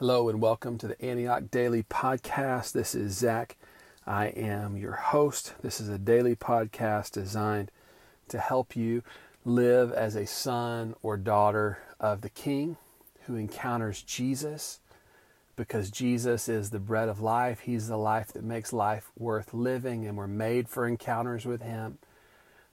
Hello and welcome to the Antioch Daily Podcast. This is Zach. I am your host. This is a daily podcast designed to help you live as a son or daughter of the King who encounters Jesus because Jesus is the bread of life. He's the life that makes life worth living, and we're made for encounters with Him.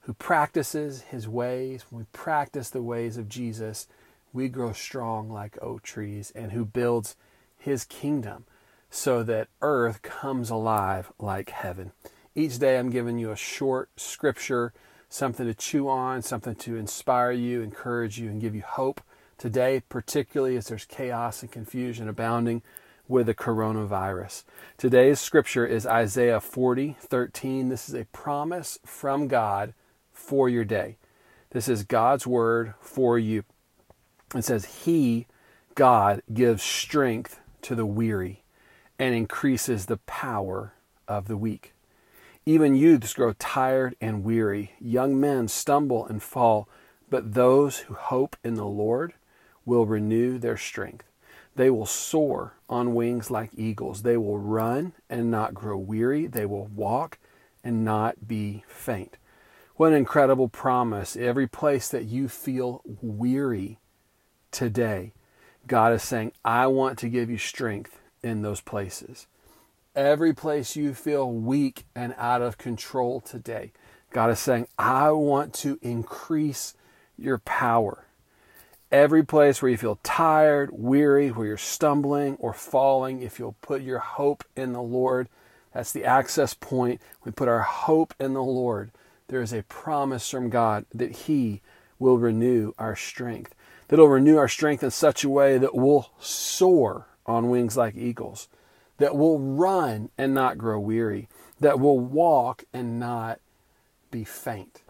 Who practices His ways. We practice the ways of Jesus, we grow strong like oak trees, and who builds his kingdom so that earth comes alive like heaven. Each day I'm giving you a short scripture, something to chew on, something to inspire you, encourage you, and give you hope. Today, particularly as there's chaos and confusion abounding with the coronavirus. Today's scripture is Isaiah 40, 13. This is a promise from God for your day. This is God's word for you. It says, He, God, gives strength to the weary and increases the power of the weak. Even youths grow tired and weary. Young men stumble and fall, but those who hope in the Lord will renew their strength. They will soar on wings like eagles. They will run and not grow weary. They will walk and not be faint. What an incredible promise. Every place that you feel weary today, God is saying, I want to give you strength in those places. Every place you feel weak and out of control today, God is saying, I want to increase your power. Every place where you feel tired, weary, where you're stumbling or falling, if you'll put your hope in the Lord, that's the access point. We put our hope in the Lord. There is a promise from God that He will renew our strength that'll renew our strength in such a way that we'll soar on wings like eagles, that we'll run and not grow weary, that we'll walk and not be faint.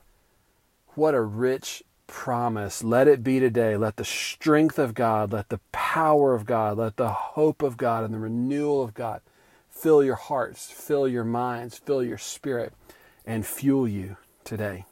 What a rich promise. Let it be today. Let the strength of God, let the power of God, let the hope of God and the renewal of God fill your hearts, fill your minds, fill your spirit, and fuel you today.